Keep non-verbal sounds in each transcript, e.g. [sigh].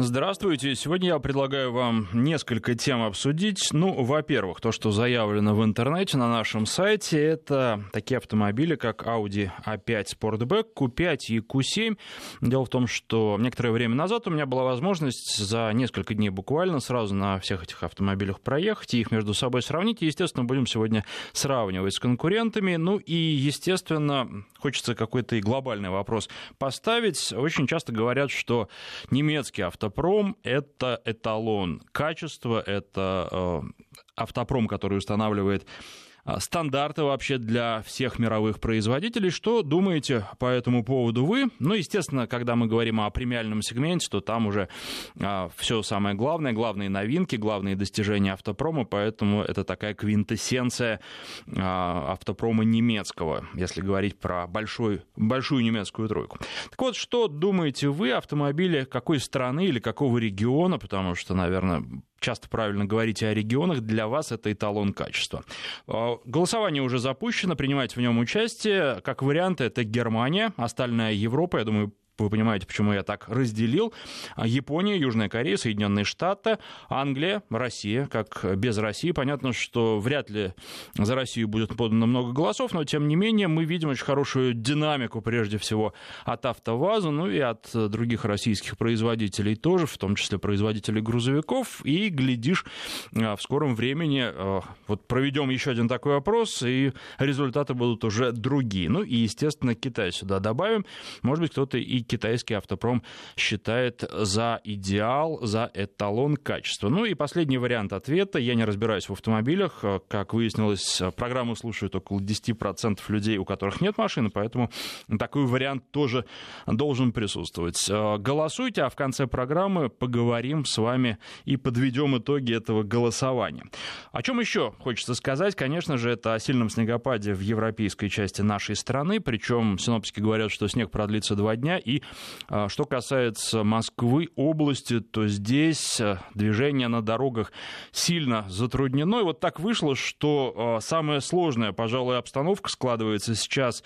Здравствуйте. Сегодня я предлагаю вам несколько тем обсудить. Ну, во-первых, то, что заявлено в интернете на нашем сайте, это такие автомобили, как Audi A5 Sportback, Q5 и Q7. Дело в том, что некоторое время назад у меня была возможность за несколько дней буквально сразу на всех этих автомобилях проехать и их между собой сравнить. И, естественно, будем сегодня сравнивать с конкурентами. Ну и, естественно, хочется какой-то и глобальный вопрос поставить. Очень часто говорят, что немецкий автомобиль автопром — это эталон. Качества, это э, автопром, который устанавливает стандарты вообще для всех мировых производителей. Что думаете по этому поводу вы? Ну, естественно, когда мы говорим о премиальном сегменте, то там уже а, все самое главное, главные новинки, главные достижения автопрома, поэтому это такая квинтэссенция а, автопрома немецкого, если говорить про большой, большую немецкую тройку. Так вот, что думаете вы автомобиле какой страны или какого региона, потому что, наверное, часто правильно говорите о регионах, для вас это эталон качества. А, голосование уже запущено, принимайте в нем участие. Как вариант, это Германия, остальная Европа, я думаю, вы понимаете, почему я так разделил. Япония, Южная Корея, Соединенные Штаты, Англия, Россия. Как без России, понятно, что вряд ли за Россию будет подано много голосов, но тем не менее мы видим очень хорошую динамику, прежде всего, от АвтоВАЗа, ну и от других российских производителей тоже, в том числе производителей грузовиков. И, глядишь, в скором времени вот проведем еще один такой опрос, и результаты будут уже другие. Ну и, естественно, Китай сюда добавим. Может быть, кто-то и китайский автопром считает за идеал, за эталон качества. Ну и последний вариант ответа. Я не разбираюсь в автомобилях. Как выяснилось, программу слушают около 10% людей, у которых нет машины, поэтому такой вариант тоже должен присутствовать. Голосуйте, а в конце программы поговорим с вами и подведем итоги этого голосования. О чем еще хочется сказать? Конечно же, это о сильном снегопаде в европейской части нашей страны. Причем синоптики говорят, что снег продлится два дня. И а, что касается Москвы, области, то здесь а, движение на дорогах сильно затруднено. И вот так вышло, что а, самая сложная, пожалуй, обстановка складывается сейчас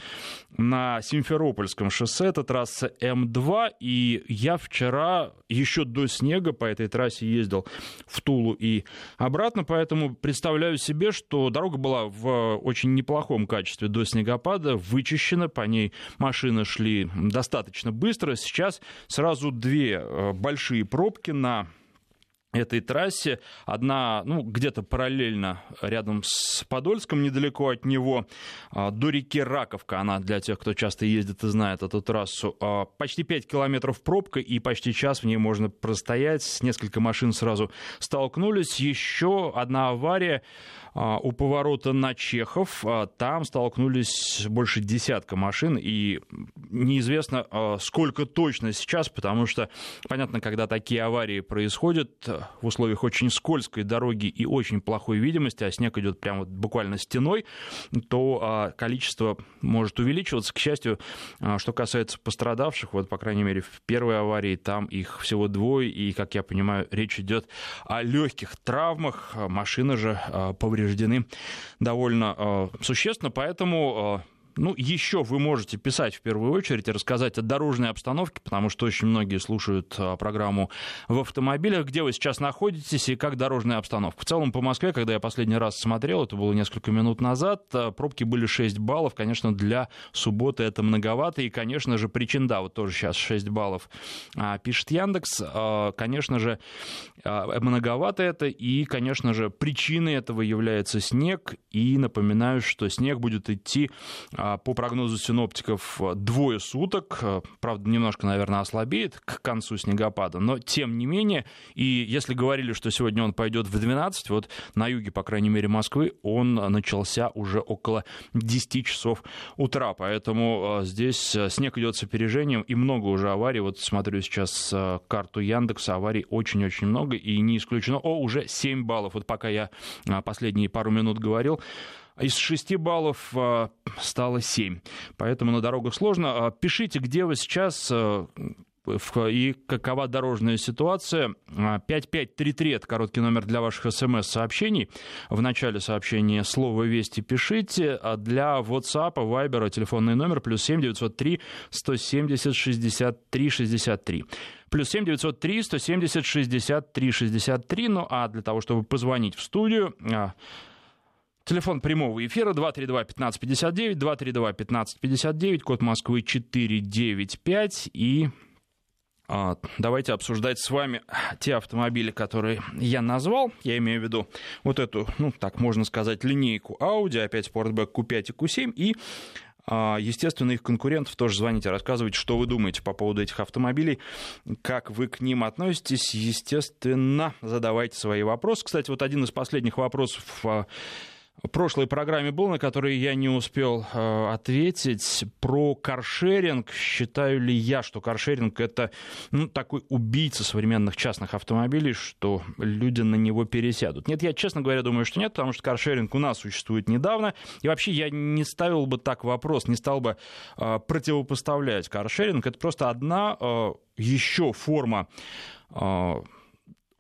на Симферопольском шоссе. Это трасса М2. И я вчера еще до снега по этой трассе ездил в Тулу и обратно, поэтому представляю себе, что дорога была в очень неплохом качестве до снегопада, вычищена, по ней машины шли достаточно. Сейчас сразу две э, большие пробки на этой трассе. Одна, ну, где-то параллельно рядом с Подольском, недалеко от него, а, до реки Раковка. Она для тех, кто часто ездит и знает эту трассу. А, почти 5 километров пробка, и почти час в ней можно простоять. Несколько машин сразу столкнулись. Еще одна авария а, у поворота на Чехов. Там столкнулись больше десятка машин, и неизвестно, сколько точно сейчас, потому что, понятно, когда такие аварии происходят, в условиях очень скользкой дороги и очень плохой видимости, а снег идет прямо вот буквально стеной, то а, количество может увеличиваться. К счастью, а, что касается пострадавших, вот, по крайней мере, в первой аварии там их всего двое, и, как я понимаю, речь идет о легких травмах. Машины же а, повреждены довольно существенно, поэтому ну, еще вы можете писать в первую очередь и рассказать о дорожной обстановке, потому что очень многие слушают а, программу в автомобилях, где вы сейчас находитесь и как дорожная обстановка. В целом по Москве, когда я последний раз смотрел, это было несколько минут назад, а, пробки были 6 баллов. Конечно, для субботы это многовато. И, конечно же, причин, да, вот тоже сейчас 6 баллов а, пишет Яндекс. Конечно же, многовато это. И, конечно же, причиной этого является снег. И напоминаю, что снег будет идти по прогнозу синоптиков двое суток. А, правда, немножко, наверное, ослабеет к концу снегопада, но тем не менее, и если говорили, что сегодня он пойдет в 12, вот на юге, по крайней мере, Москвы, он начался уже около 10 часов утра, поэтому а, здесь снег идет с опережением, и много уже аварий. Вот смотрю сейчас карту Яндекса, аварий очень-очень много, и не исключено, о, уже 7 баллов. Вот пока я последние пару минут говорил, из 6 баллов стало 7. Поэтому на дорогах сложно. А, пишите, где вы сейчас, а, и какова дорожная ситуация. 5533 а, — это короткий номер для ваших смс-сообщений. В начале сообщения слово «Вести» пишите. А для WhatsApp, Viber телефонный номер плюс 7 903 170 63 63. Плюс 7 903 170 63 63. Ну а для того, чтобы позвонить в студию, а, Телефон прямого эфира 232-1559, 232-1559, код Москвы 495. И а, давайте обсуждать с вами те автомобили, которые я назвал. Я имею в виду вот эту, ну, так можно сказать, линейку Audi, опять Sportback Q5 и Q7, и а, Естественно, их конкурентов тоже звоните, рассказывайте, что вы думаете по поводу этих автомобилей, как вы к ним относитесь. Естественно, задавайте свои вопросы. Кстати, вот один из последних вопросов а, прошлой программе был, на который я не успел э, ответить, про каршеринг. Считаю ли я, что каршеринг это ну, такой убийца современных частных автомобилей, что люди на него пересядут? Нет, я, честно говоря, думаю, что нет, потому что каршеринг у нас существует недавно. И вообще я не ставил бы так вопрос, не стал бы э, противопоставлять каршеринг. Это просто одна э, еще форма э,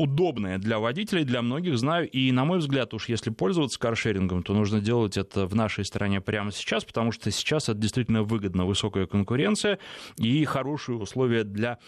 удобное для водителей, для многих, знаю. И, на мой взгляд, уж если пользоваться каршерингом, то нужно делать это в нашей стране прямо сейчас, потому что сейчас это действительно выгодно, высокая конкуренция и хорошие условия для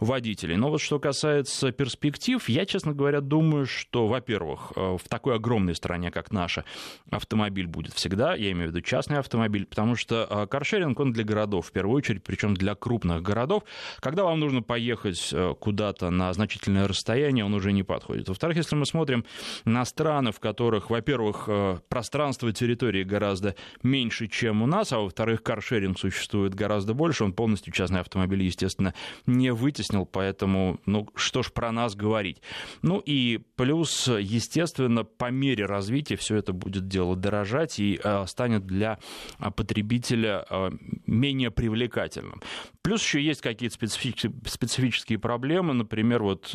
водителей. Но вот что касается перспектив, я, честно говоря, думаю, что, во-первых, э, в такой огромной стране, как наша, автомобиль будет всегда, я имею в виду частный автомобиль, потому что э, каршеринг, он для городов, в первую очередь, причем для крупных городов. Когда вам нужно поехать э, куда-то на значительное расстояние, он уже не подходит. Во-вторых, если мы смотрим на страны, в которых, во-первых, э, пространство территории гораздо меньше, чем у нас, а во-вторых, каршеринг существует гораздо больше, он полностью частный автомобиль, естественно, не вытеснил, поэтому, ну, что ж про нас говорить. Ну и плюс, естественно, по мере развития все это будет дело дорожать и э, станет для потребителя э, менее привлекательным. Плюс еще есть какие-то специфические проблемы, например, вот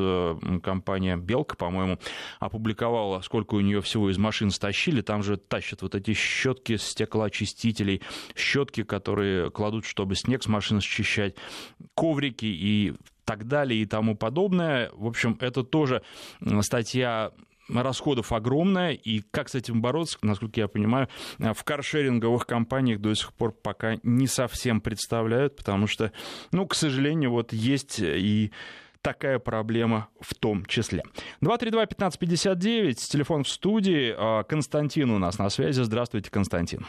компания компания Белка, по-моему, опубликовала, сколько у нее всего из машин стащили. Там же тащат вот эти щетки стеклоочистителей, щетки, которые кладут, чтобы снег с машин счищать, коврики и так далее и тому подобное. В общем, это тоже статья расходов огромная, и как с этим бороться, насколько я понимаю, в каршеринговых компаниях до сих пор пока не совсем представляют, потому что, ну, к сожалению, вот есть и такая проблема в том числе. 232-1559, телефон в студии. А, Константин у нас на связи. Здравствуйте, Константин.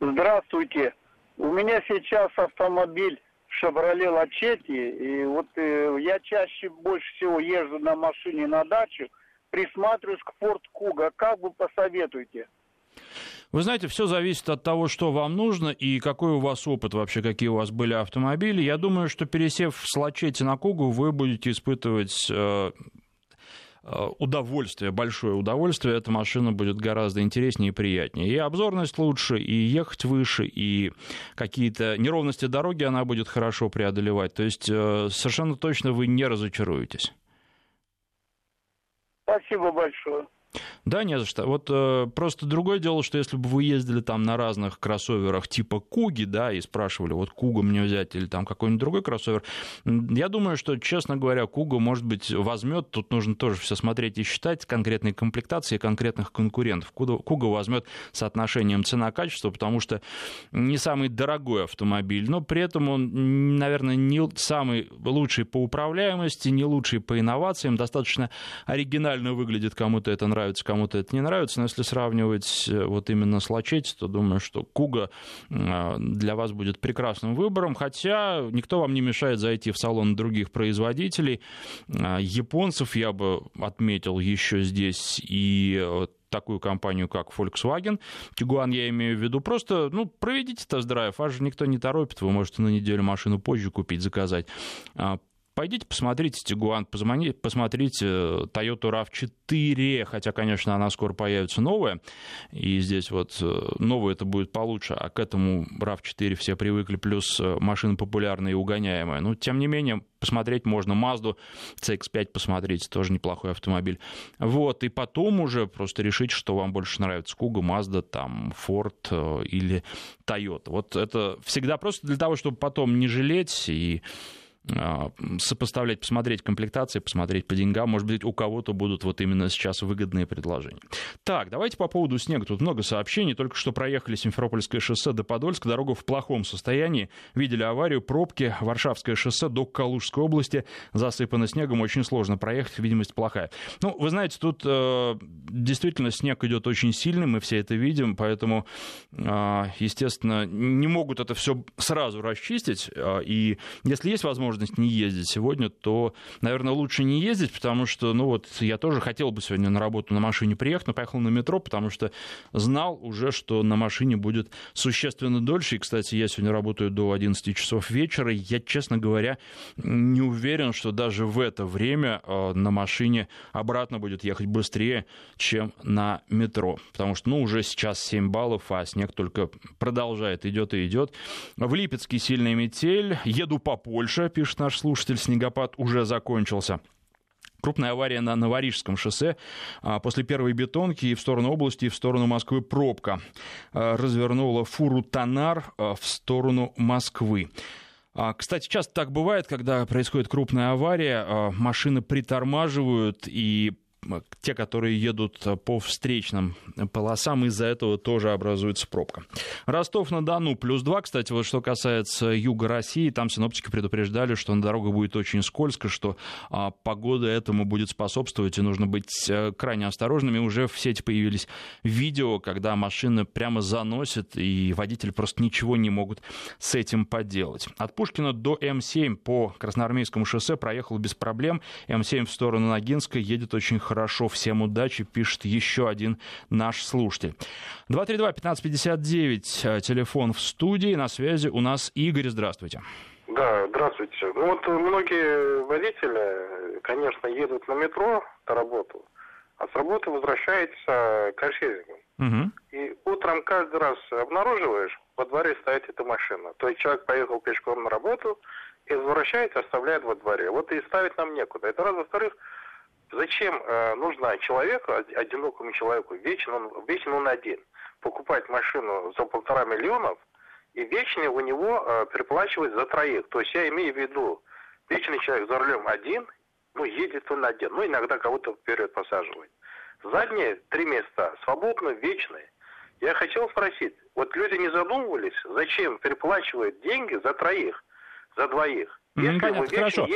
Здравствуйте. У меня сейчас автомобиль Chevrolet Lachetti, и вот э, я чаще больше всего езжу на машине на дачу, присматриваюсь к Ford Kuga. Как вы посоветуете? Вы знаете, все зависит от того, что вам нужно и какой у вас опыт вообще, какие у вас были автомобили. Я думаю, что пересев с Лачете на Кугу, вы будете испытывать э, э, удовольствие, большое удовольствие, эта машина будет гораздо интереснее и приятнее. И обзорность лучше, и ехать выше, и какие-то неровности дороги она будет хорошо преодолевать. То есть э, совершенно точно вы не разочаруетесь. Спасибо большое. Да, не за что. Вот э, просто другое дело, что если бы вы ездили там на разных кроссоверах типа Куги, да, и спрашивали, вот Кугу мне взять или там какой-нибудь другой кроссовер, я думаю, что, честно говоря, Куга, может быть, возьмет, тут нужно тоже все смотреть и считать конкретные комплектации конкретных конкурентов. Куга возьмет соотношением цена-качество, потому что не самый дорогой автомобиль, но при этом он, наверное, не самый лучший по управляемости, не лучший по инновациям, достаточно оригинально выглядит, кому-то это нравится нравится, кому-то это не нравится, но если сравнивать э, вот именно с Лачетти, то думаю, что Куга э, для вас будет прекрасным выбором, хотя никто вам не мешает зайти в салон других производителей. Э, японцев я бы отметил еще здесь и такую компанию, как Volkswagen. Тигуан я имею в виду. Просто, ну, проведите тест-драйв, вас никто не торопит, вы можете на неделю машину позже купить, заказать. Пойдите посмотрите Тигуан, посмотрите э, Toyota RAV4, хотя, конечно, она скоро появится новая, и здесь вот э, новая это будет получше, а к этому RAV4 все привыкли, плюс э, машина популярная и угоняемая. Но, тем не менее, посмотреть можно Mazda CX-5 посмотреть, тоже неплохой автомобиль. Вот, и потом уже просто решить, что вам больше нравится, Kuga, Mazda, там, Ford или Toyota. Вот это всегда просто для того, чтобы потом не жалеть и сопоставлять, посмотреть комплектации, посмотреть по деньгам. Может быть, у кого-то будут вот именно сейчас выгодные предложения. Так, давайте по поводу снега. Тут много сообщений. Только что проехали Симферопольское шоссе до Подольска. Дорога в плохом состоянии. Видели аварию, пробки. Варшавское шоссе до Калужской области засыпано снегом. Очень сложно проехать, видимость плохая. Ну, вы знаете, тут э, действительно снег идет очень сильный, мы все это видим, поэтому, э, естественно, не могут это все сразу расчистить. Э, и если есть возможность не ездить сегодня, то, наверное, лучше не ездить, потому что, ну вот, я тоже хотел бы сегодня на работу на машине приехать, но поехал на метро, потому что знал уже, что на машине будет существенно дольше. И, кстати, я сегодня работаю до 11 часов вечера. Я, честно говоря, не уверен, что даже в это время э, на машине обратно будет ехать быстрее, чем на метро. Потому что, ну, уже сейчас 7 баллов, а снег только продолжает, идет и идет. В Липецке сильная метель. Еду по Польше, пишет наш слушатель. Снегопад уже закончился. Крупная авария на Новорижском шоссе. А, после первой бетонки и в сторону области, и в сторону Москвы пробка. А, развернула фуру «Тонар» а, в сторону Москвы. Кстати, часто так бывает, когда происходит крупная авария, машины притормаживают и те, которые едут э, по встречным полосам, из-за этого тоже образуется пробка. Ростов-на-Дону плюс 2, кстати, вот что касается юга России, там синоптики предупреждали, что на дорогах будет очень скользко, что а, погода этому будет способствовать, и нужно быть а, крайне осторожными. Уже в сети появились видео, когда машины прямо заносят, и водители просто ничего не могут с этим поделать. От Пушкина до М7 по Красноармейскому шоссе проехал без проблем. М7 в сторону Ногинска едет очень хорошо хорошо, всем удачи, пишет еще один наш слушатель. 232-1559, э, телефон в студии, на связи у нас Игорь, здравствуйте. Да, здравствуйте. Ну вот многие водители, конечно, едут на метро на работу, а с работы возвращаются каршерингом. Угу. И утром каждый раз обнаруживаешь, во дворе стоит эта машина. То есть человек поехал пешком на работу и возвращается, оставляет во дворе. Вот и ставить нам некуда. Это раз. Во-вторых, Зачем э, нужно человеку, одинокому человеку, вечно он, вечно он один, покупать машину за полтора миллионов и вечно у него э, переплачивать за троих. То есть я имею в виду, вечный человек за рулем один, ну, едет он один, ну, иногда кого-то вперед посаживает. Задние три места свободны, вечные. Я хотел спросить, вот люди не задумывались, зачем переплачивают деньги за троих, за двоих? Если Понятно, хорошо.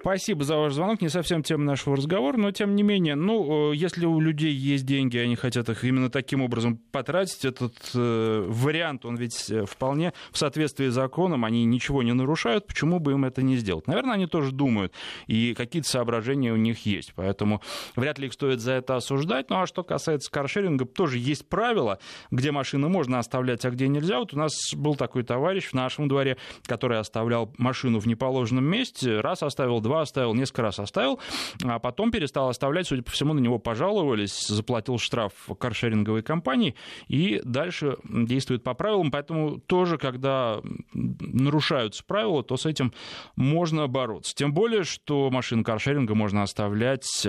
Спасибо за ваш звонок. Не совсем тема нашего разговора, но тем не менее, ну, э, если у людей есть деньги, они хотят их именно таким образом потратить, этот э, вариант, он ведь э, вполне в соответствии с законом, они ничего не нарушают, почему бы им это не сделать? Наверное, они тоже думают, и какие-то соображения у них есть, поэтому вряд ли их стоит за это осуждать. Ну, а что касается каршеринга, тоже есть правила, где машины можно оставлять, а где нельзя. Вот у нас был такой товарищ в нашем дворе, который оставлял машину в неположенном положенном месте, раз оставил, два оставил, несколько раз оставил, а потом перестал оставлять, судя по всему, на него пожаловались, заплатил штраф каршеринговой компании и дальше действует по правилам, поэтому тоже, когда нарушаются правила, то с этим можно бороться. Тем более, что машины каршеринга можно оставлять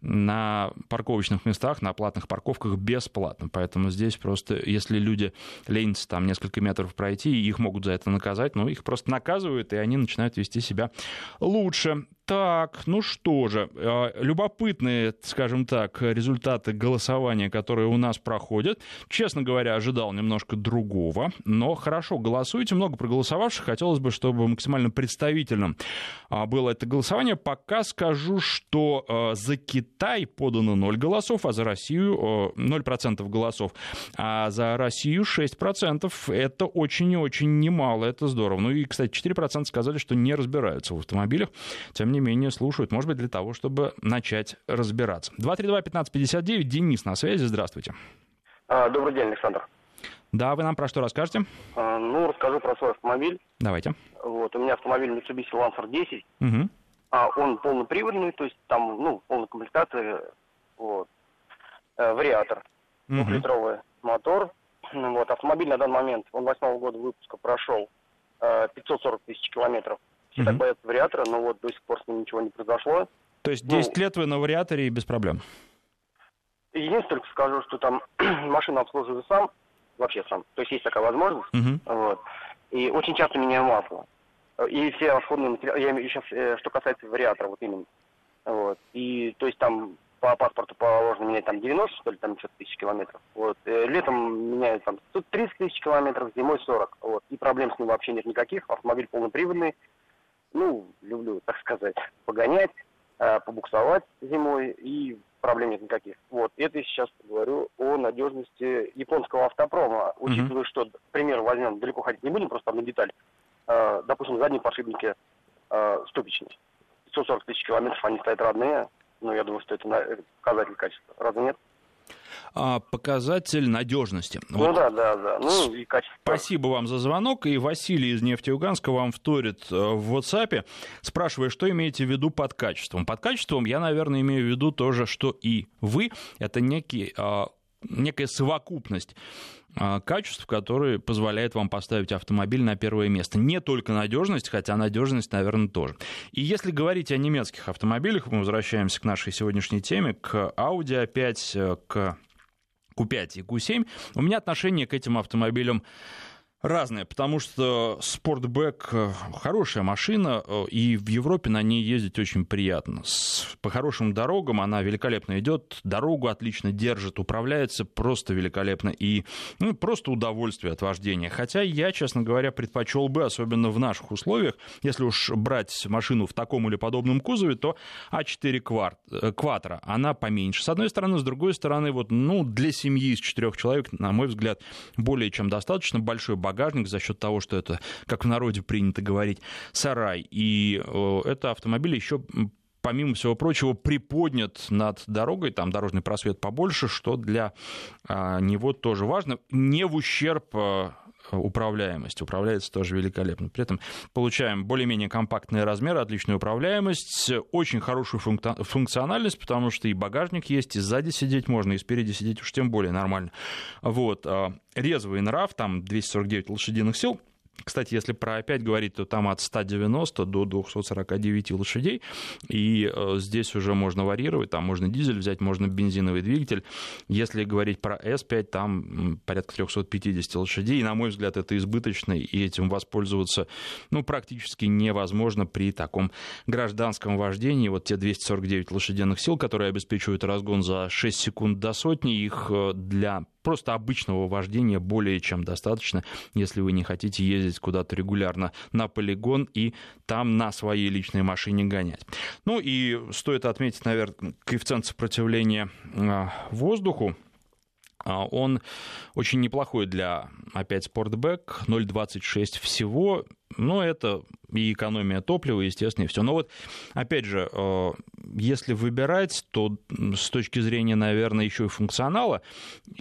на парковочных местах, на платных парковках бесплатно, поэтому здесь просто, если люди ленятся там несколько метров пройти, их могут за это наказать, но их просто наказывают, и они начинают вести вести себя лучше. Так, ну что же, э, любопытные, скажем так, результаты голосования, которые у нас проходят. Честно говоря, ожидал немножко другого, но хорошо, голосуйте, много проголосовавших. Хотелось бы, чтобы максимально представительным а, было это голосование. Пока скажу, что э, за Китай подано 0 голосов, а за Россию 0% э, голосов, а за Россию 6%. Это очень и очень немало, это здорово. Ну и, кстати, 4% сказали, что не разбираются в автомобилях. Тем не менее, слушают, может быть, для того, чтобы начать разбираться. 232-1559, Денис на связи, здравствуйте. А, добрый день, Александр. Да, вы нам про что расскажете? А, ну, расскажу про свой автомобиль. Давайте. Вот, у меня автомобиль Mitsubishi Lancer 10. Угу. А, он полноприводный, то есть там, ну, полная комплектация, вот. Э, вариатор, угу. двухлитровый мотор. Вот, автомобиль на данный момент, он восьмого года выпуска прошел э, 540 тысяч километров. Все угу. так боятся вариатора, но вот до сих пор с ним ничего не произошло. То есть 10 ну, лет вы на вариаторе и без проблем? Единственное, только скажу, что там [clears throat] машину обслуживаю сам, вообще сам. То есть есть такая возможность. Угу. Вот. И очень часто меняю масло. И все расходные материалы, я имею сейчас, что касается вариатора, вот именно. Вот. И, то есть там по паспорту положено менять там 90, что ли, там что-то тысяч километров. Вот. Летом меняют там тут 30 тысяч километров, зимой 40. Вот. И проблем с ним вообще нет никаких. Автомобиль полноприводный. Ну, люблю, так сказать, погонять, побуксовать зимой и проблем нет никаких. Вот. Это я сейчас говорю о надежности японского автопрома, учитывая, mm-hmm. что, к примеру, возьмем, далеко ходить не будем, просто одну деталь. Э, допустим, задние подшипники э, ступичность. 140 тысяч километров они стоят родные, но я думаю, что это показатель качества. Разве нет? А, показатель надежности. Ну вот. да, да, да. Ну и качество. Спасибо вам за звонок. И Василий из Нефтеюганска вам вторит э, в WhatsApp, спрашивая, что имеете в виду под качеством. Под качеством я, наверное, имею в виду тоже, что и вы. Это некий а, некая совокупность а, качеств, которые позволяют вам поставить автомобиль на первое место. Не только надежность, хотя надежность, наверное, тоже. И если говорить о немецких автомобилях, мы возвращаемся к нашей сегодняшней теме, к Audi опять, э, к Q5 и Q7, у меня отношение к этим автомобилям разные, потому что спортбэк э, хорошая машина, э, и в Европе на ней ездить очень приятно. По хорошим дорогам она великолепно идет, дорогу отлично держит, управляется просто великолепно, и ну, просто удовольствие от вождения. Хотя я, честно говоря, предпочел бы, особенно в наших условиях, если уж брать машину в таком или подобном кузове, то А4 кварт, Quattro, она поменьше. С одной стороны, с другой стороны, вот, ну, для семьи из четырех человек, на мой взгляд, более чем достаточно большой багажник за счет того, что это, как в народе принято говорить, сарай. И э, это автомобиль еще помимо всего прочего, приподнят над дорогой, там дорожный просвет побольше, что для а, него тоже важно, не в ущерб а, управляемость. Управляется тоже великолепно. При этом получаем более-менее компактные размеры, отличную управляемость, очень хорошую функциональность, потому что и багажник есть, и сзади сидеть можно, и спереди сидеть уж тем более нормально. Вот. А, резвый нрав, там 249 лошадиных сил, кстати, если про опять говорить, то там от 190 до 249 лошадей, и э, здесь уже можно варьировать, там можно дизель взять, можно бензиновый двигатель. Если говорить про S5, там порядка 350 лошадей, и, на мой взгляд, это избыточно, и этим воспользоваться ну, практически невозможно при таком гражданском вождении. Вот те 249 лошадиных сил, которые обеспечивают разгон за 6 секунд до сотни, их э, для просто обычного вождения более чем достаточно, если вы не хотите ездить куда-то регулярно на полигон и там на своей личной машине гонять. Ну и стоит отметить, наверное, коэффициент сопротивления а, воздуху он очень неплохой для, опять, спортбэк, 0,26 всего, но это и экономия топлива, естественно, и все. Но вот, опять же, э, если выбирать, то с точки зрения, наверное, еще и функционала,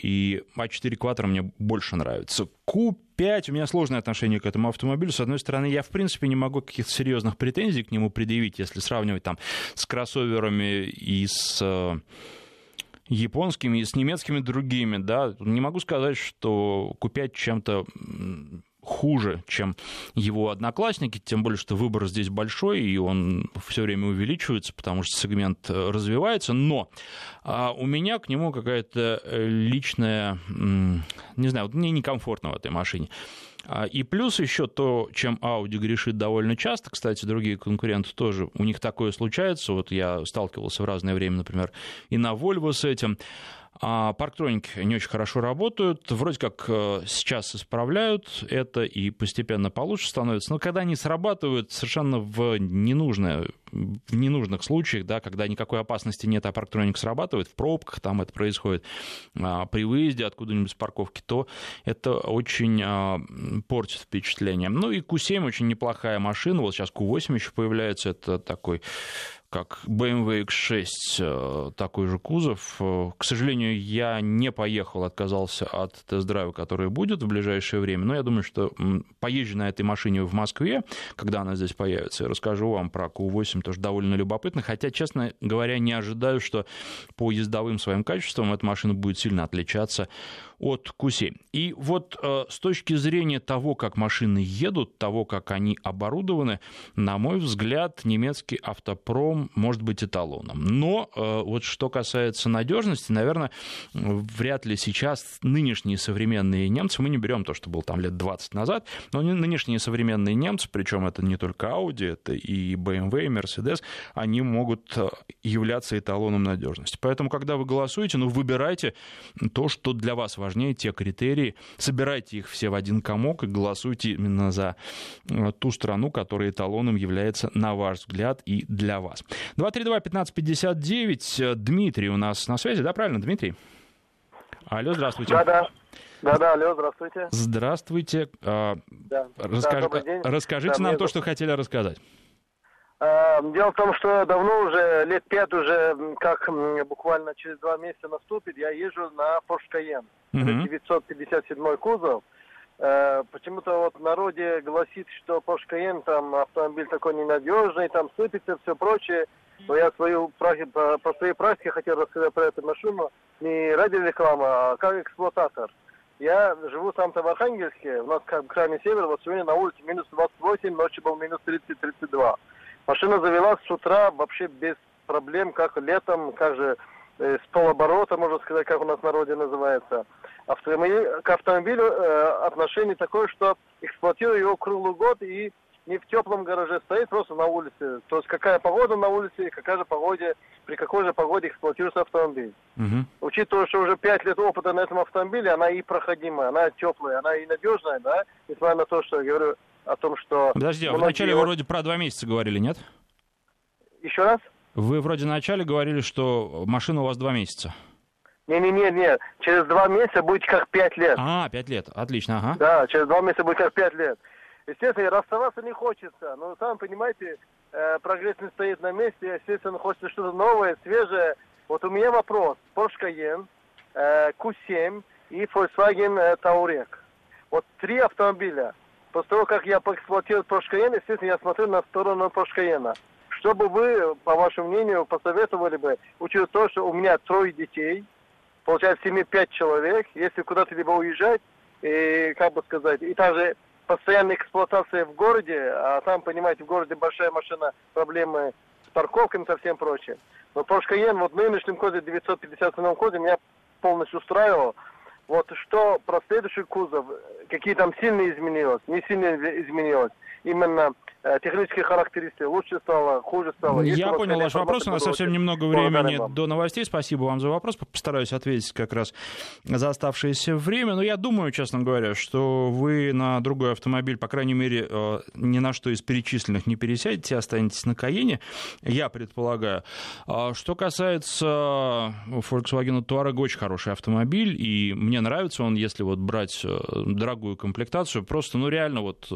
и А4 Quattro мне больше нравится. Q5, у меня сложное отношение к этому автомобилю. С одной стороны, я, в принципе, не могу каких-то серьезных претензий к нему предъявить, если сравнивать там с кроссоверами и с э, японскими и с немецкими другими, да, не могу сказать, что купять чем-то хуже, чем его одноклассники, тем более, что выбор здесь большой, и он все время увеличивается, потому что сегмент э, развивается, но а у меня к нему какая-то э, личная, не знаю, вот мне некомфортно в этой машине. А, и плюс еще то, чем Audi грешит довольно часто, кстати, другие конкуренты тоже, у них такое случается, вот я сталкивался в разное время, например, и на Volvo с этим, а парктроники не очень хорошо работают, вроде как э, сейчас исправляют это и постепенно получше становится, но когда они срабатывают совершенно в, ненужное, в ненужных случаях, да, когда никакой опасности нет, а парктроник срабатывает, в пробках там это происходит, а, при выезде откуда-нибудь с парковки, то это очень а, портит впечатление. Ну и Q7 очень неплохая машина, вот сейчас Q8 еще появляется, это такой как BMW X6, э, такой же кузов. Э, к сожалению, я не поехал, отказался от тест-драйва, который будет в ближайшее время, но я думаю, что поезжу на этой машине в Москве, когда она здесь появится, и расскажу вам про Q8, тоже довольно любопытно, хотя, честно говоря, не ожидаю, что по ездовым своим качествам эта машина будет сильно отличаться от Q7. И вот э, с точки зрения того, как машины едут, того, как они оборудованы, на мой взгляд, немецкий автопром может быть эталоном. Но э, вот что касается надежности, наверное, вряд ли сейчас нынешние современные немцы, мы не берем то, что было там лет 20 назад, но нынешние современные немцы, причем это не только Audi, это и BMW, и Mercedes, они могут э, являться эталоном надежности. Поэтому, когда вы голосуете, ну, выбирайте то, что для вас важнее, те критерии, собирайте их все в один комок и голосуйте именно за э, ту страну, которая эталоном является, на ваш взгляд, и для вас. 232-1559, Дмитрий у нас на связи, да, правильно, Дмитрий? Алло, здравствуйте. Да-да. Да-да, алло, здравствуйте. Здравствуйте. А, да. Расскаж... Да. Расскажите да, нам то, что хотели рассказать. А, дело в том, что давно уже, лет пять уже, как буквально через два месяца наступит, я езжу на Porsche Cayenne. Uh-huh. 957 кузов. Э, почему-то вот в народе гласит, что Porsche Cayenne там автомобиль такой ненадежный, там сыпется, все прочее. Но я свою, по, по своей практике хотел рассказать про эту машину не ради рекламы, а как эксплуататор. Я живу сам-то в Архангельске, у нас как крайний север, вот сегодня на улице минус 28, ночью был минус 30-32. Машина завелась с утра вообще без проблем, как летом, как же э, с полоборота, можно сказать, как у нас в народе называется. Автомобиль, к автомобилю э, отношение такое, что эксплуатирую его круглый год и не в теплом гараже стоит, просто на улице. То есть какая погода на улице, какая же погода, при какой же погоде эксплуатируется автомобиль. Угу. Учитывая, что уже 5 лет опыта на этом автомобиле, она и проходимая, она теплая, она и надежная, да, несмотря на то, что я говорю о том, что... Подожди, а многие... вначале вы вроде про два месяца говорили, нет? Еще раз? Вы вроде вначале говорили, что машина у вас два месяца. Не-не-не, не. через два месяца будет как пять лет. А, пять лет, отлично, ага. Да, через два месяца будет как пять лет. Естественно, расставаться не хочется, но, сами понимаете, э, прогресс не стоит на месте, естественно, хочется что-то новое, свежее. Вот у меня вопрос. Porsche Cayenne, э, Q7 и Volkswagen э, Touareg. Вот три автомобиля. После того, как я поэксплуатирую Cayenne, естественно, я смотрю на сторону Cayenne. Что бы вы, по вашему мнению, посоветовали бы, учитывая то, что у меня трое детей, получается, в семье пять человек, если куда-то либо уезжать, и, как бы сказать, и также постоянная эксплуатация в городе, а там, понимаете, в городе большая машина, проблемы с парковками и всем прочим. Но Cayenne вот в нынешнем коде, 957 коде, меня полностью устраивал. Вот что про следующий кузов, какие там сильные изменилось, не сильно изменилось. Именно Э, технические характеристики лучше стало, хуже стало. Если Я понял ваш вопрос, у нас совсем немного времени до новостей. Спасибо вам за вопрос. Постараюсь ответить как раз за оставшееся время. Но я думаю, честно говоря, что вы на другой автомобиль, по крайней мере, э, ни на что из перечисленных не пересядете, останетесь на Каене, я предполагаю. А что касается Volkswagen Touareg, очень хороший автомобиль, и мне нравится он, если вот брать э, дорогую комплектацию, просто, ну, реально вот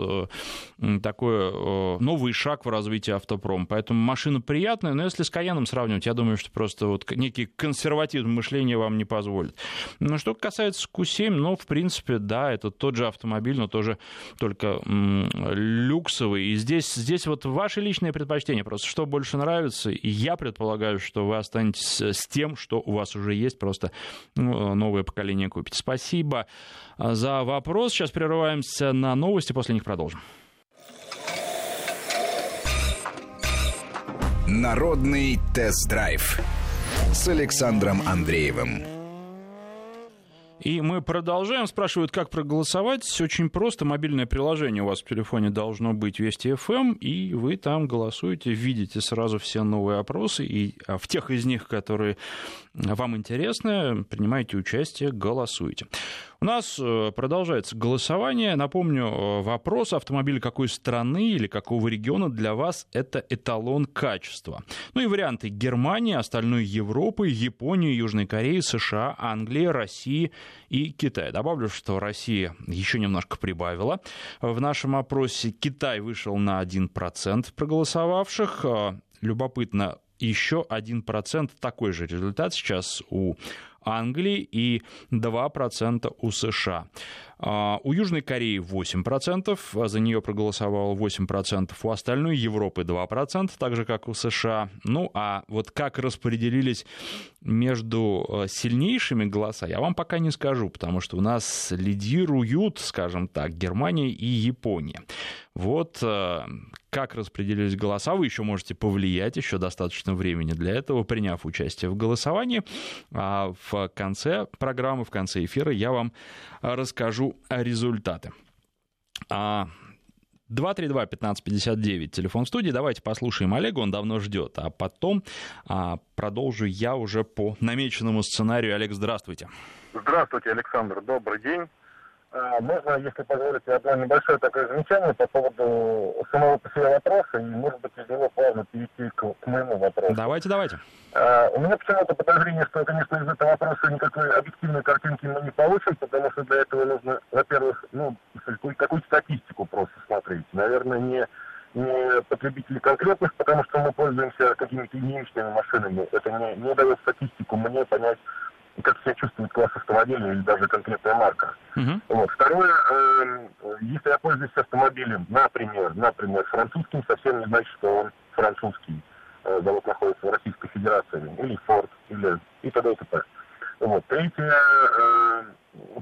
такое новый шаг в развитии автопром. Поэтому машина приятная, но если с Каяном сравнивать, я думаю, что просто вот некий консервативное мышление вам не позволит. Но что касается Q7, ну, в принципе, да, это тот же автомобиль, но тоже только м- люксовый. И здесь, здесь вот ваше личное предпочтение, просто что больше нравится. И я предполагаю, что вы останетесь с тем, что у вас уже есть, просто ну, новое поколение купите. Спасибо за вопрос. Сейчас прерываемся на новости, после них продолжим. Народный тест-драйв с Александром Андреевым. И мы продолжаем. Спрашивают, как проголосовать. Очень просто. Мобильное приложение у вас в телефоне должно быть Вести FM, эм, и вы там голосуете, видите сразу все новые опросы, и а, в тех из них, которые вам интересны, принимайте участие, голосуйте. У нас э, продолжается голосование. Напомню, э, вопрос автомобиля какой страны или какого региона для вас это эталон качества. Ну и варианты Германии, остальной Европы, Японии, Южной Кореи, США, Англии, России и Китая. Добавлю, что Россия еще немножко прибавила. В нашем опросе Китай вышел на 1% проголосовавших. Э, любопытно, еще 1% такой же результат сейчас у Англии и 2% у США. А, у Южной Кореи 8%, а за нее проголосовало 8%, у остальной Европы 2%, так же, как у США. Ну, а вот как распределились между э, сильнейшими голоса я вам пока не скажу, потому что у нас лидируют, скажем так, Германия и Япония. Вот как распределились голоса, вы еще можете повлиять, еще достаточно времени для этого, приняв участие в голосовании. А в конце программы, в конце эфира я вам расскажу результаты. 232-1559, телефон студии. Давайте послушаем Олега, он давно ждет. А потом а, продолжу я уже по намеченному сценарию. Олег, здравствуйте. Здравствуйте, Александр, добрый день. А, можно, если позволите, одно небольшое такое замечание по поводу самого по себе вопроса, и, может быть, из него плавно перейти к, к моему вопросу. Давайте, давайте. А, у меня почему-то подозрение, что, конечно, из этого вопроса никакой объективной картинки мы не получим, потому что для этого нужно, во-первых, ну, какую-то статистику просто смотреть. Наверное, не не потребителей конкретных, потому что мы пользуемся какими-то единичными машинами. Это не, не дает статистику мне понять, как себя чувствует класс автомобиля или даже конкретная марка. Uh-huh. Вот. Второе, э, если я пользуюсь автомобилем, например, например, французским, совсем не значит, что он французский. Э, завод находится в Российской Федерации, или Ford, или и т.д. и т.п. Вот. Третье, э,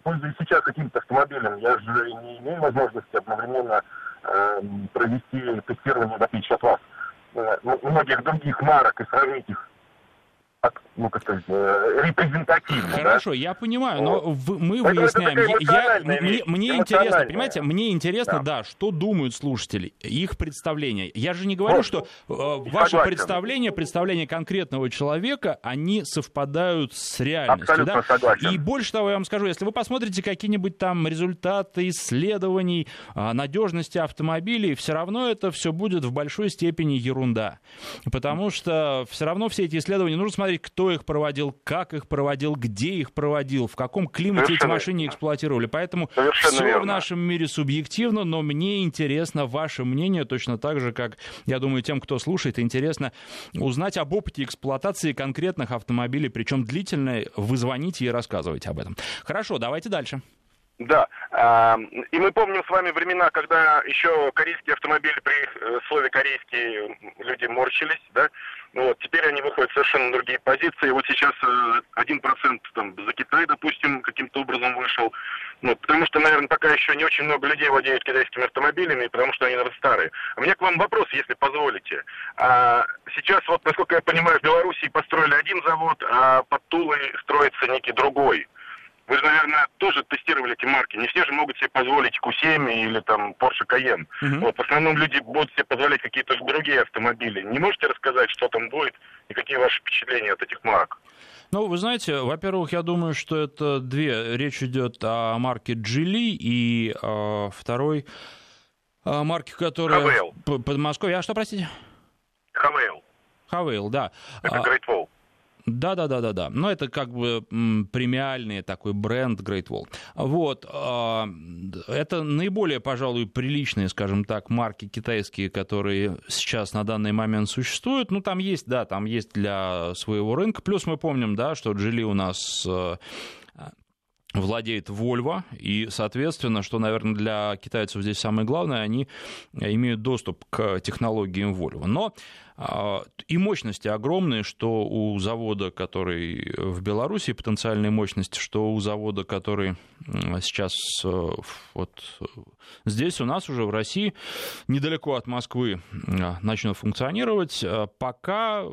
пользуясь сейчас каким-то автомобилем, я же не имею возможности одновременно э, провести тестирование, в отличие от вас, э, многих других марок и сравнить их ну, как сказать, э, репрезентативно. Хорошо, да? я понимаю, но в, мы это, выясняем. Это я, мне мне интересно, понимаете, мне интересно, да. да, что думают слушатели, их представления. Я же не говорю, ну, что э, ваше согласен. представление, представление конкретного человека, они совпадают с реальностью. Абсолютно да? согласен. И больше того, я вам скажу, если вы посмотрите какие-нибудь там результаты исследований э, надежности автомобилей, все равно это все будет в большой степени ерунда. Потому что все равно все эти исследования нужно смотреть кто их проводил, как их проводил, где их проводил, в каком климате Совершенно. эти машины эксплуатировали. Поэтому все верно. в нашем мире субъективно, но мне интересно ваше мнение, точно так же, как, я думаю, тем, кто слушает, интересно узнать об опыте эксплуатации конкретных автомобилей, причем длительной. Вы звоните и рассказывайте об этом. Хорошо, давайте дальше. Да. А, и мы помним с вами времена, когда еще корейские автомобили при э, слове корейские люди морщились, да? Вот, теперь они выходят совершенно другие позиции. Вот сейчас э, один процент там за Китай, допустим, каким-то образом вышел. Ну, потому что, наверное, пока еще не очень много людей владеют китайскими автомобилями, потому что они, наверное, старые. У меня к вам вопрос, если позволите. А, сейчас, вот, насколько я понимаю, в Белоруссии построили один завод, а под Тулой строится некий другой. Вы же, наверное, тоже тестировали эти марки. Не все же могут себе позволить Q7 или там Porsche Cayenne. Uh-huh. Вот, в основном люди будут себе позволять какие-то другие автомобили. Не можете рассказать, что там будет и какие ваши впечатления от этих марок? Ну, вы знаете, во-первых, я думаю, что это две. Речь идет о марке Geely и э, второй э, марке, которая... Хавейл. Подмосковье. А что, простите? Хавейл. Хавейл, да. Это Great Wall. Да, да, да, да, да. Но это как бы премиальный такой бренд Great Wall. Вот. А, это наиболее, пожалуй, приличные, скажем так, марки китайские, которые сейчас на данный момент существуют. Ну, там есть, да, там есть для своего рынка. Плюс мы помним, да, что Джили у нас э, владеет Volvo, и, соответственно, что, наверное, для китайцев здесь самое главное, они имеют доступ к технологиям Volvo. Но а, и мощности огромные, что у завода, который в Беларуси, потенциальные мощности, что у завода, который сейчас э, вот здесь у нас уже в России, недалеко от Москвы, начнут функционировать. Э, пока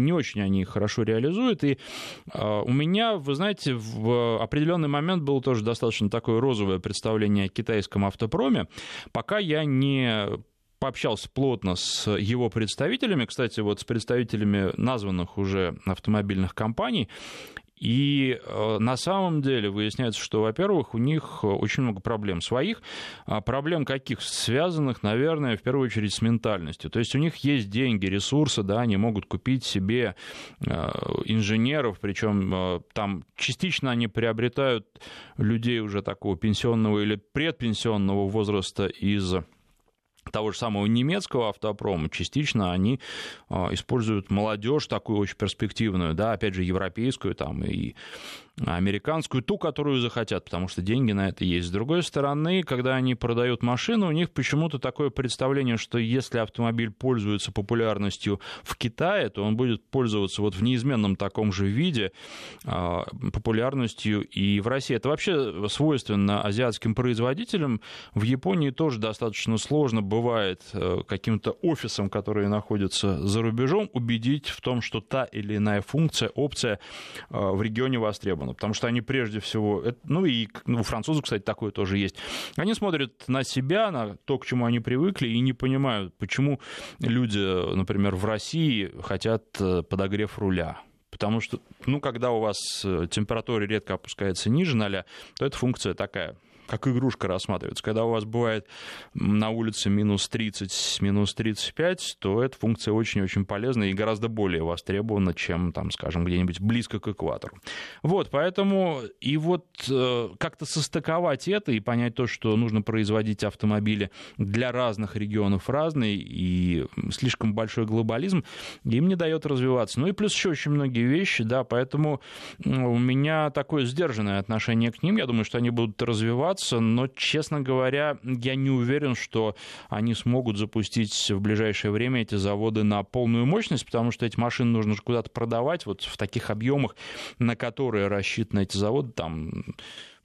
не очень они хорошо реализуют. И у меня, вы знаете, в определенный момент было тоже достаточно такое розовое представление о китайском автопроме. Пока я не пообщался плотно с его представителями, кстати, вот с представителями названных уже автомобильных компаний, и э, на самом деле выясняется, что, во-первых, у них очень много проблем своих. А проблем каких? Связанных, наверное, в первую очередь с ментальностью. То есть у них есть деньги, ресурсы, да, они могут купить себе э, инженеров, причем э, там частично они приобретают людей уже такого пенсионного или предпенсионного возраста из того же самого немецкого автопрома, частично они а, используют молодежь такую очень перспективную, да, опять же, европейскую там и американскую, ту, которую захотят, потому что деньги на это есть. С другой стороны, когда они продают машину, у них почему-то такое представление, что если автомобиль пользуется популярностью в Китае, то он будет пользоваться вот в неизменном таком же виде а, популярностью и в России. Это вообще свойственно азиатским производителям. В Японии тоже достаточно сложно бывает э, каким-то офисом, которые находятся за рубежом, убедить в том, что та или иная функция, опция э, в регионе востребована. Потому что они прежде всего, ну и ну, у французов, кстати, такое тоже есть, они смотрят на себя, на то, к чему они привыкли, и не понимают, почему люди, например, в России хотят э, подогрев руля. Потому что, ну, когда у вас температура редко опускается ниже ноля, то эта функция такая как игрушка рассматривается. Когда у вас бывает на улице минус 30, минус 35, то эта функция очень-очень полезна и гораздо более востребована, чем, там, скажем, где-нибудь близко к экватору. Вот, поэтому и вот э, как-то состыковать это и понять то, что нужно производить автомобили для разных регионов разные, и слишком большой глобализм им не дает развиваться. Ну и плюс еще очень многие вещи, да, поэтому у меня такое сдержанное отношение к ним. Я думаю, что они будут развиваться, развиваться, но, честно говоря, я не уверен, что они смогут запустить в ближайшее время эти заводы на полную мощность, потому что эти машины нужно куда-то продавать вот в таких объемах, на которые рассчитаны эти заводы, там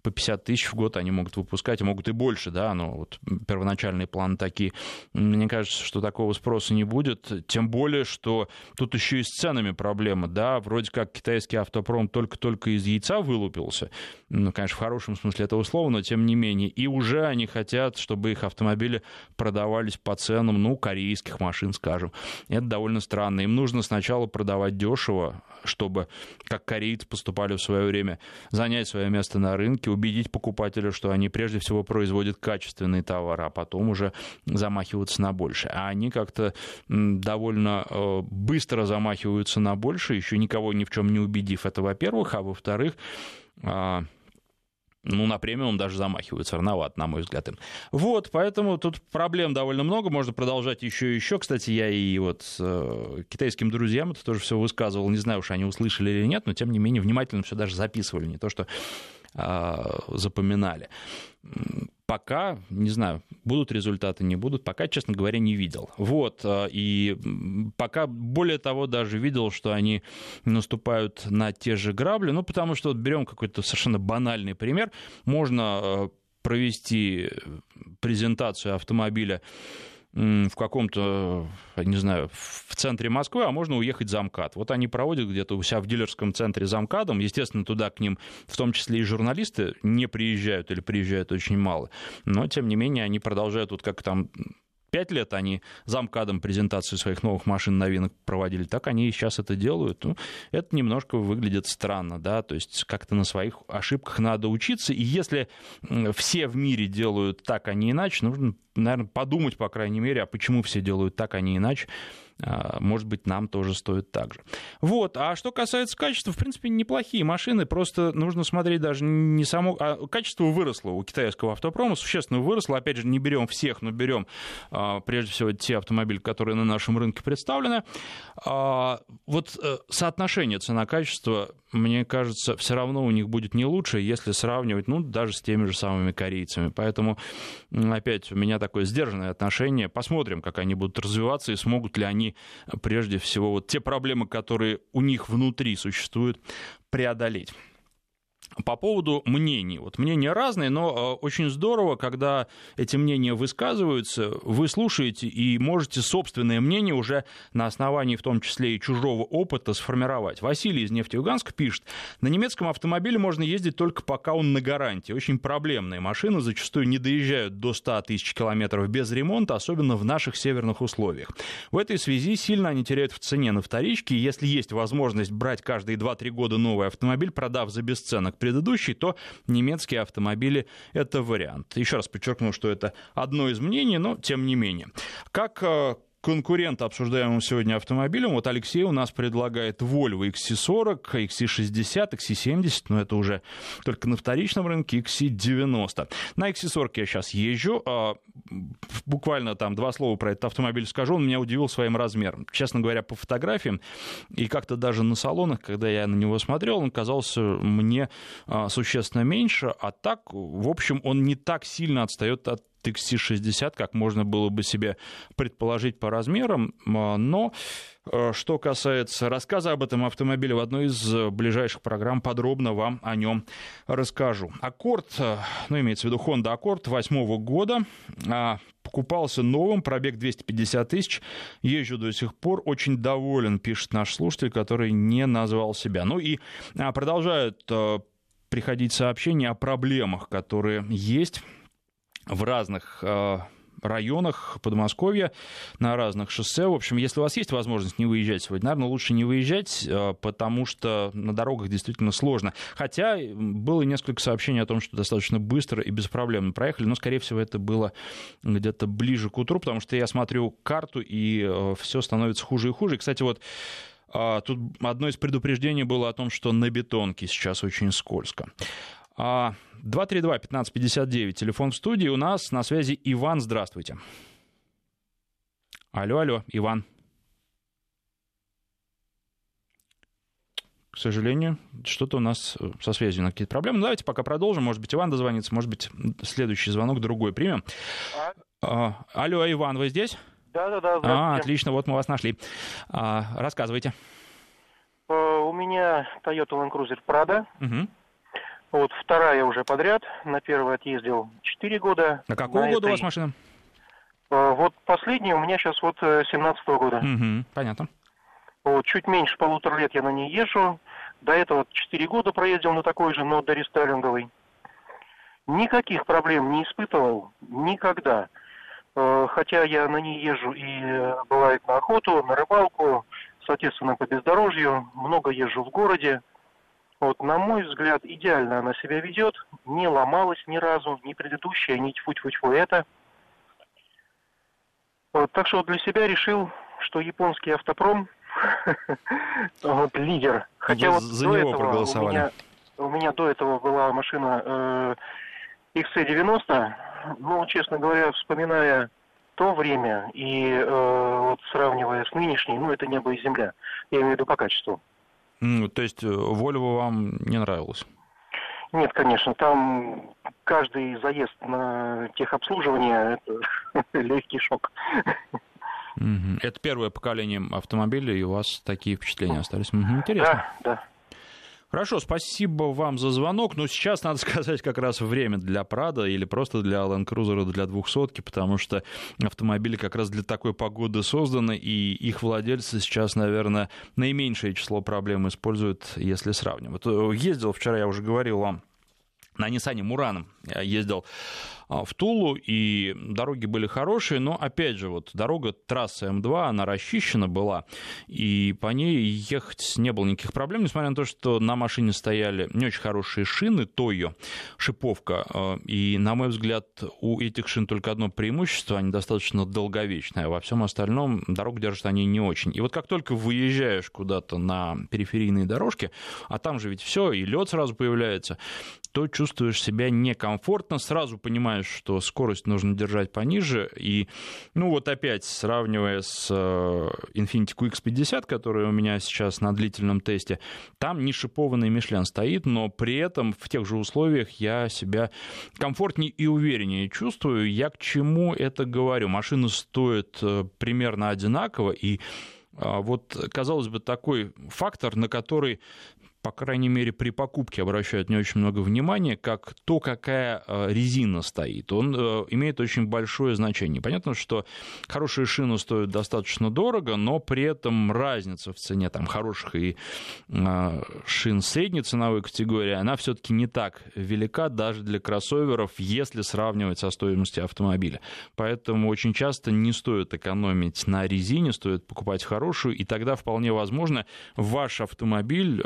по 50 тысяч в год они могут выпускать, могут и больше, да, но вот первоначальные планы такие. Мне кажется, что такого спроса не будет, тем более, что тут еще и с ценами проблема, да, вроде как китайский автопром только-только из яйца вылупился, ну, конечно, в хорошем смысле этого слова, но тем не менее, и уже они хотят, чтобы их автомобили продавались по ценам, ну, корейских машин, скажем. Это довольно странно. Им нужно сначала продавать дешево, чтобы, как корейцы поступали в свое время, занять свое место на рынке, убедить покупателя, что они прежде всего производят качественный товар, а потом уже замахиваться на больше. А они как-то довольно э, быстро замахиваются на больше, еще никого ни в чем не убедив. Это во-первых, а во-вторых, а, ну, на премиум даже замахиваются, рановато, на мой взгляд, им. Вот, поэтому тут проблем довольно много, можно продолжать еще и еще. Кстати, я и вот э, китайским друзьям это тоже все высказывал, не знаю уж, они услышали или нет, но тем не менее внимательно все даже записывали, не то что запоминали. Пока, не знаю, будут результаты, не будут, пока, честно говоря, не видел. Вот, а, и пока, более того, даже видел, что они наступают на те же грабли, ну, потому что вот берем какой-то совершенно банальный пример, можно а, провести презентацию автомобиля в каком-то, не знаю, в центре Москвы, а можно уехать за МКАД. Вот они проводят где-то у себя в дилерском центре за МКАДом. Естественно, туда к ним, в том числе и журналисты, не приезжают или приезжают очень мало. Но, тем не менее, они продолжают, вот как там пять лет они замкадом презентацию своих новых машин новинок проводили, так они и сейчас это делают. Ну, это немножко выглядит странно, да, то есть как-то на своих ошибках надо учиться, и если все в мире делают так, а не иначе, нужно, наверное, подумать, по крайней мере, а почему все делают так, а не иначе, может быть, нам тоже стоит так же. Вот. А что касается качества, в принципе, неплохие машины, просто нужно смотреть даже не само... А качество выросло у китайского автопрома, существенно выросло. Опять же, не берем всех, но берем а, прежде всего те автомобили, которые на нашем рынке представлены. А, вот э, соотношение цена-качество мне кажется, все равно у них будет не лучше, если сравнивать, ну, даже с теми же самыми корейцами. Поэтому, опять, у меня такое сдержанное отношение. Посмотрим, как они будут развиваться и смогут ли они, прежде всего, вот те проблемы, которые у них внутри существуют, преодолеть. По поводу мнений. Вот мнения разные, но э, очень здорово, когда эти мнения высказываются, вы слушаете и можете собственное мнение уже на основании в том числе и чужого опыта сформировать. Василий из Нефтеюганска пишет, на немецком автомобиле можно ездить только пока он на гарантии. Очень проблемные машины зачастую не доезжают до 100 тысяч километров без ремонта, особенно в наших северных условиях. В этой связи сильно они теряют в цене на вторичке, если есть возможность брать каждые 2-3 года новый автомобиль, продав за бесценок предыдущий, то немецкие автомобили – это вариант. Еще раз подчеркну, что это одно из мнений, но тем не менее. Как э, конкурента обсуждаемым сегодня автомобилем. Вот Алексей у нас предлагает Volvo XC40, XC60, XC70, но это уже только на вторичном рынке, XC90. На XC40 я сейчас езжу, а, буквально там два слова про этот автомобиль скажу, он меня удивил своим размером. Честно говоря, по фотографиям и как-то даже на салонах, когда я на него смотрел, он казался мне а, существенно меньше, а так, в общем, он не так сильно отстает от XC60, как можно было бы себе предположить по размерам, а, но э, что касается рассказа об этом автомобиле, в одной из ближайших программ подробно вам о нем расскажу. Аккорд, э, ну, имеется в виду Honda Accord восьмого года, а, покупался новым, пробег 250 тысяч, езжу до сих пор, очень доволен, пишет наш слушатель, который не назвал себя. Ну и а, продолжают э, приходить сообщения о проблемах, которые есть в разных э, районах Подмосковья, на разных шоссе. В общем, если у вас есть возможность не выезжать сегодня, наверное, лучше не выезжать, э, потому что на дорогах действительно сложно. Хотя было несколько сообщений о том, что достаточно быстро и беспроблемно проехали, но, скорее всего, это было где-то ближе к утру, потому что я смотрю карту, и э, все становится хуже и хуже. И, кстати, вот Тут одно из предупреждений было о том, что на бетонке сейчас очень скользко. 232-1559, телефон в студии. У нас на связи Иван, здравствуйте. Алло, алло, Иван. К сожалению, что-то у нас э, со связью на какие-то проблемы. Ну, давайте пока продолжим. Может быть, Иван дозвонится, может быть, следующий звонок другой примем. А? Алло, Иван, вы здесь? Да, да, да. А, отлично, вот мы вас нашли. А, рассказывайте. Э, у меня Toyota Land Cruiser Prado. Угу. Вот вторая уже подряд. На первый отъездил 4 года. А какого на года этой... у вас машина? Э, вот последняя у меня сейчас вот 17 -го года. Угу, понятно. Вот, чуть меньше полутора лет я на ней езжу. До этого 4 года проездил на такой же, но до рестайлинговой. Никаких проблем не испытывал никогда. Э, хотя я на ней езжу и э, бывает на охоту, на рыбалку, соответственно, по бездорожью, много езжу в городе. Вот, на мой взгляд, идеально она себя ведет, не ломалась ни разу, ни предыдущая, ни тьфу-тьфу-тьфу это. Вот, так что для себя решил, что японский автопром [laughs] вот, лидер. Хотя вот за до него этого проголосовали. У меня, у меня до этого была машина э, XC90. Ну, честно говоря, вспоминая то время и э, вот сравнивая с нынешней, ну, это небо и земля. Я имею в виду по качеству. То есть э, Volvo вам не нравилось? Нет, конечно, там каждый заезд на техобслуживание – это [laughs] легкий шок. Это первое поколение автомобилей, и у вас такие впечатления остались. Интересно. Да, да. Хорошо, спасибо вам за звонок. Но сейчас, надо [laughs] сказать, как раз время для Прада или просто для Land Cruiser для двухсотки, потому что автомобили как раз для такой погоды созданы, и их владельцы сейчас, наверное, наименьшее число проблем используют, если сравнивать. Ездил вчера, я уже говорил вам, на Ниссане Мураном ездил в Тулу, и дороги были хорошие, но, опять же, вот дорога, трасса М2, она расчищена была, и по ней ехать не было никаких проблем, несмотря на то, что на машине стояли не очень хорошие шины, то ее шиповка, а, и, на мой взгляд, у этих шин только одно преимущество, они достаточно долговечные, а во всем остальном дорогу держат они не очень. И вот как только выезжаешь куда-то на периферийные дорожки, а там же ведь все, и лед сразу появляется, то чувствуешь себя некомфортно, сразу понимаешь, понимаешь, что скорость нужно держать пониже. И, ну вот опять, сравнивая с э, Infiniti QX50, который у меня сейчас на длительном тесте, там не шипованный Мишлен стоит, но при этом в тех же условиях я себя комфортнее и увереннее чувствую. Я к чему это говорю? Машина стоит э, примерно одинаково, и а, вот, казалось бы, такой фактор, на который по крайней мере, при покупке обращают не очень много внимания, как то, какая э, резина стоит. Он э, имеет очень большое значение. Понятно, что хорошие шины стоят достаточно дорого, но при этом разница в цене там, хороших и э, шин средней ценовой категории, она все-таки не так велика даже для кроссоверов, если сравнивать со стоимостью автомобиля. Поэтому очень часто не стоит экономить на резине, стоит покупать хорошую, и тогда вполне возможно ваш автомобиль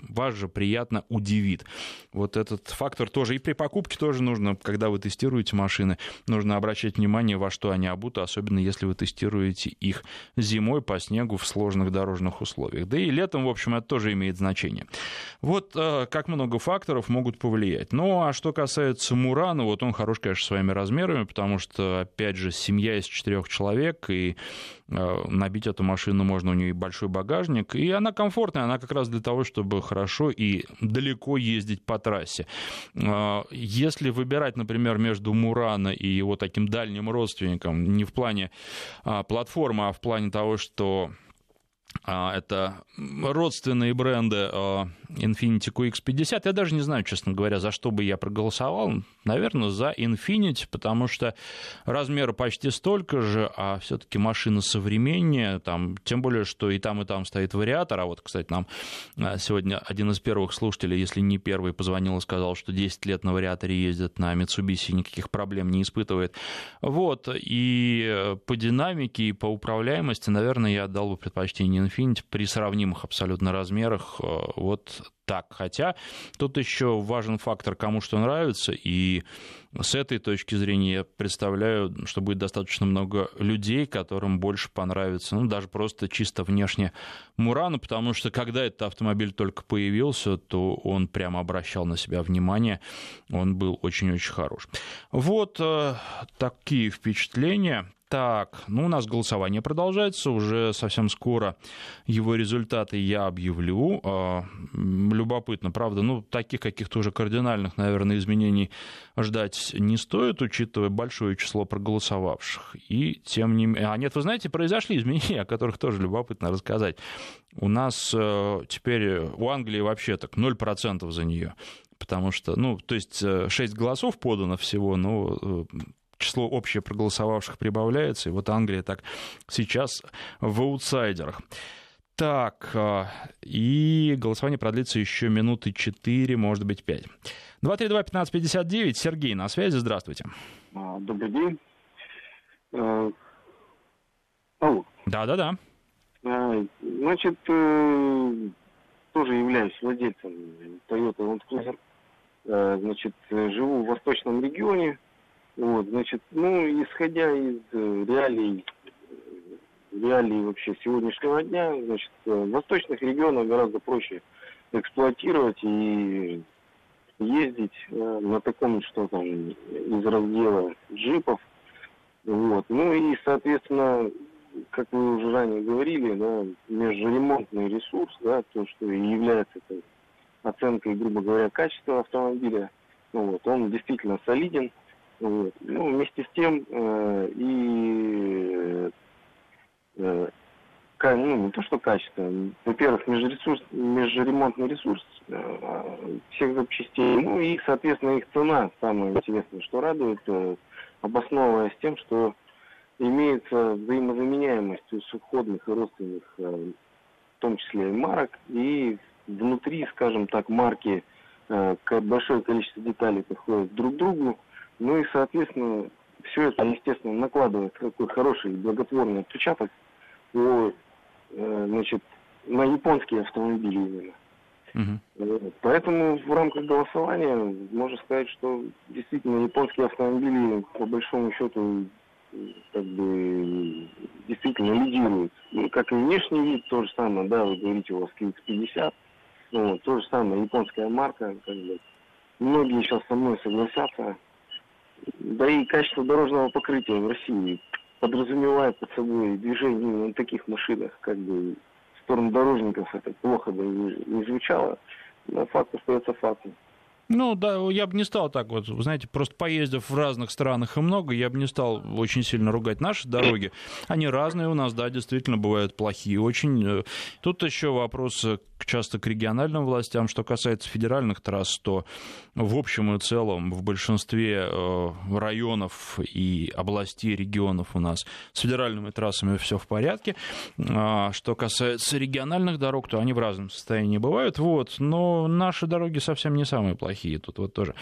вас же приятно удивит. Вот этот фактор тоже и при покупке тоже нужно, когда вы тестируете машины, нужно обращать внимание, во что они обуты, особенно если вы тестируете их зимой по снегу в сложных дорожных условиях. Да и летом, в общем, это тоже имеет значение. Вот э, как много факторов могут повлиять. Ну, а что касается Мурана, вот он хорош, конечно, своими размерами, потому что, опять же, семья из четырех человек, и набить эту машину можно, у нее большой багажник, и она комфортная, она как раз для того, чтобы хорошо и далеко ездить по трассе. Э, если выбирать, например, между Мурана и его таким дальним родственником, не в плане а, платформы, а в плане того, что это родственные бренды а, Infiniti QX50. Я даже не знаю, честно говоря, за что бы я проголосовал. Наверное, за Infiniti, потому что размеры почти столько же, а все-таки машина современнее. Там, тем более, что и там, и там стоит вариатор. А вот, кстати, нам а, сегодня один из первых слушателей, если не первый, позвонил и сказал, что 10 лет на вариаторе ездит на Mitsubishi, никаких проблем не испытывает. Вот. И э, по динамике, и по управляемости, наверное, я отдал бы предпочтение Infiniti при сравнимых абсолютно размерах. Э, вот так. Хотя тут еще важен фактор, кому что нравится, и с этой точки зрения я представляю, что будет достаточно много людей, которым больше понравится, ну, даже просто чисто внешне Мурана, потому что когда этот автомобиль только появился, то он прямо обращал на себя внимание, он был очень-очень хорош. Вот э, такие впечатления. Так, ну у нас голосование продолжается, уже совсем скоро его результаты я объявлю. А, любопытно, правда, ну таких каких-то уже кардинальных, наверное, изменений ждать не стоит, учитывая большое число проголосовавших. И тем не менее... А нет, вы знаете, произошли изменения, о которых тоже любопытно рассказать. У нас э, теперь у Англии вообще так 0% за нее потому что, ну, то есть 6 э, голосов подано всего, но э, число общее проголосовавших прибавляется, и вот Англия так сейчас в аутсайдерах. Так, а, и голосование продлится еще минуты 4, может быть, 5. 232-1559, Сергей на связи, здравствуйте. А, добрый день. Э, алло. Да-да-да. А, значит, э, тоже являюсь владельцем Toyota Land Cruiser. Э, значит, живу в восточном регионе, вот, значит, ну, исходя из э, реалий, реалий вообще сегодняшнего дня, значит, э, восточных регионах гораздо проще эксплуатировать и ездить э, на таком, что там, из раздела джипов. Вот. Ну и, соответственно, как вы уже ранее говорили, да, межремонтный ресурс, да, то, что и является это, оценкой, грубо говоря, качества автомобиля, ну, вот, он действительно солиден. Вот. Ну, вместе с тем э, и э, ну, не то что качество, во-первых, межресурс, межремонтный ресурс э, всех запчастей, ну и, соответственно, их цена, самое интересное, что радует, э, обосновываясь тем, что имеется взаимозаменяемость у субходных и родственных, э, в том числе и марок, и внутри, скажем так, марки э, большое количество деталей подходит друг к другу, ну и, соответственно, все это, естественно, накладывает такой хороший благотворный отпечаток по, э, значит, на японские автомобили именно. Угу. Поэтому в рамках голосования можно сказать, что действительно японские автомобили по большому счету как бы действительно лидируют. Ну, как и внешний вид, то же самое, да, вы говорите, у вас QX50, ну, то же самое, японская марка, как бы. Многие сейчас со мной согласятся, да и качество дорожного покрытия в России подразумевает под собой движение на таких машинах, как бы в сторону дорожников это плохо бы не звучало, но факт остается фактом. Ну, да, я бы не стал так вот, знаете, просто поездив в разных странах и много, я бы не стал очень сильно ругать наши дороги. Они разные у нас, да, действительно бывают плохие очень. Тут еще вопрос часто к региональным властям. Что касается федеральных трасс, то в общем и целом в большинстве э, районов и областей, регионов у нас с федеральными трассами все в порядке. А что касается региональных дорог, то они в разном состоянии бывают. Вот. Но наши дороги совсем не самые плохие тут вот тоже.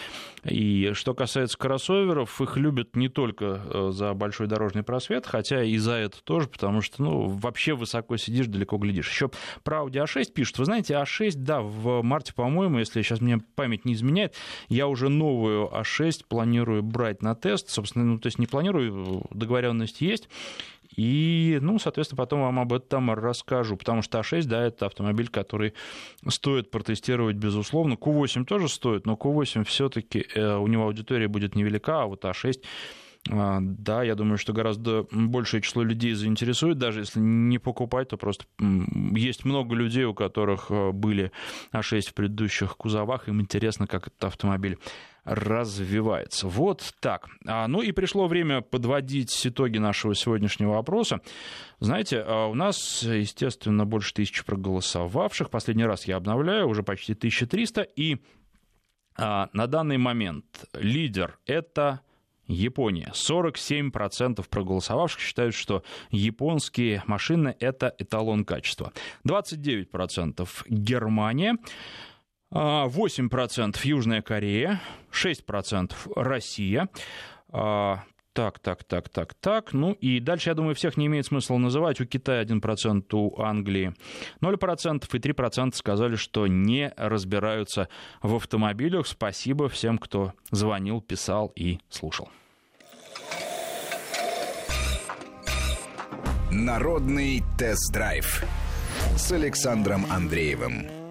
И что касается кроссоверов, их любят не только э, за большой дорожный просвет, хотя и за это тоже, потому что, ну, вообще высоко сидишь, далеко глядишь. Еще про Audi A6 пишут, вы знаете, А6, да, в марте, по-моему, если сейчас мне память не изменяет, я уже новую А6 планирую брать на тест. Собственно, ну, то есть не планирую, договоренность есть. И, ну, соответственно, потом вам об этом расскажу, потому что А6, да, это автомобиль, который стоит протестировать, безусловно. Q8 тоже стоит, но Q8 все-таки э, у него аудитория будет невелика, а вот А6 а, да, я думаю, что гораздо большее число людей заинтересует, даже если не покупать, то просто есть много людей, у которых э, были А6 в предыдущих кузовах, им интересно, как этот автомобиль развивается. Вот так. А, ну и пришло время подводить итоги нашего сегодняшнего опроса. Знаете, а, у нас, естественно, больше тысячи проголосовавших. Последний раз я обновляю, уже почти 1300. И а, на данный момент лидер — это Япония. 47% проголосовавших считают, что японские машины — это эталон качества. 29% Германия. 8% Южная Корея, 6% Россия, а, так, так, так, так, так. Ну и дальше, я думаю, всех не имеет смысла называть. У Китая 1%, у Англии 0%, и 3% сказали, что не разбираются в автомобилях. Спасибо всем, кто звонил, писал и слушал. Народный тест-драйв с Александром Андреевым.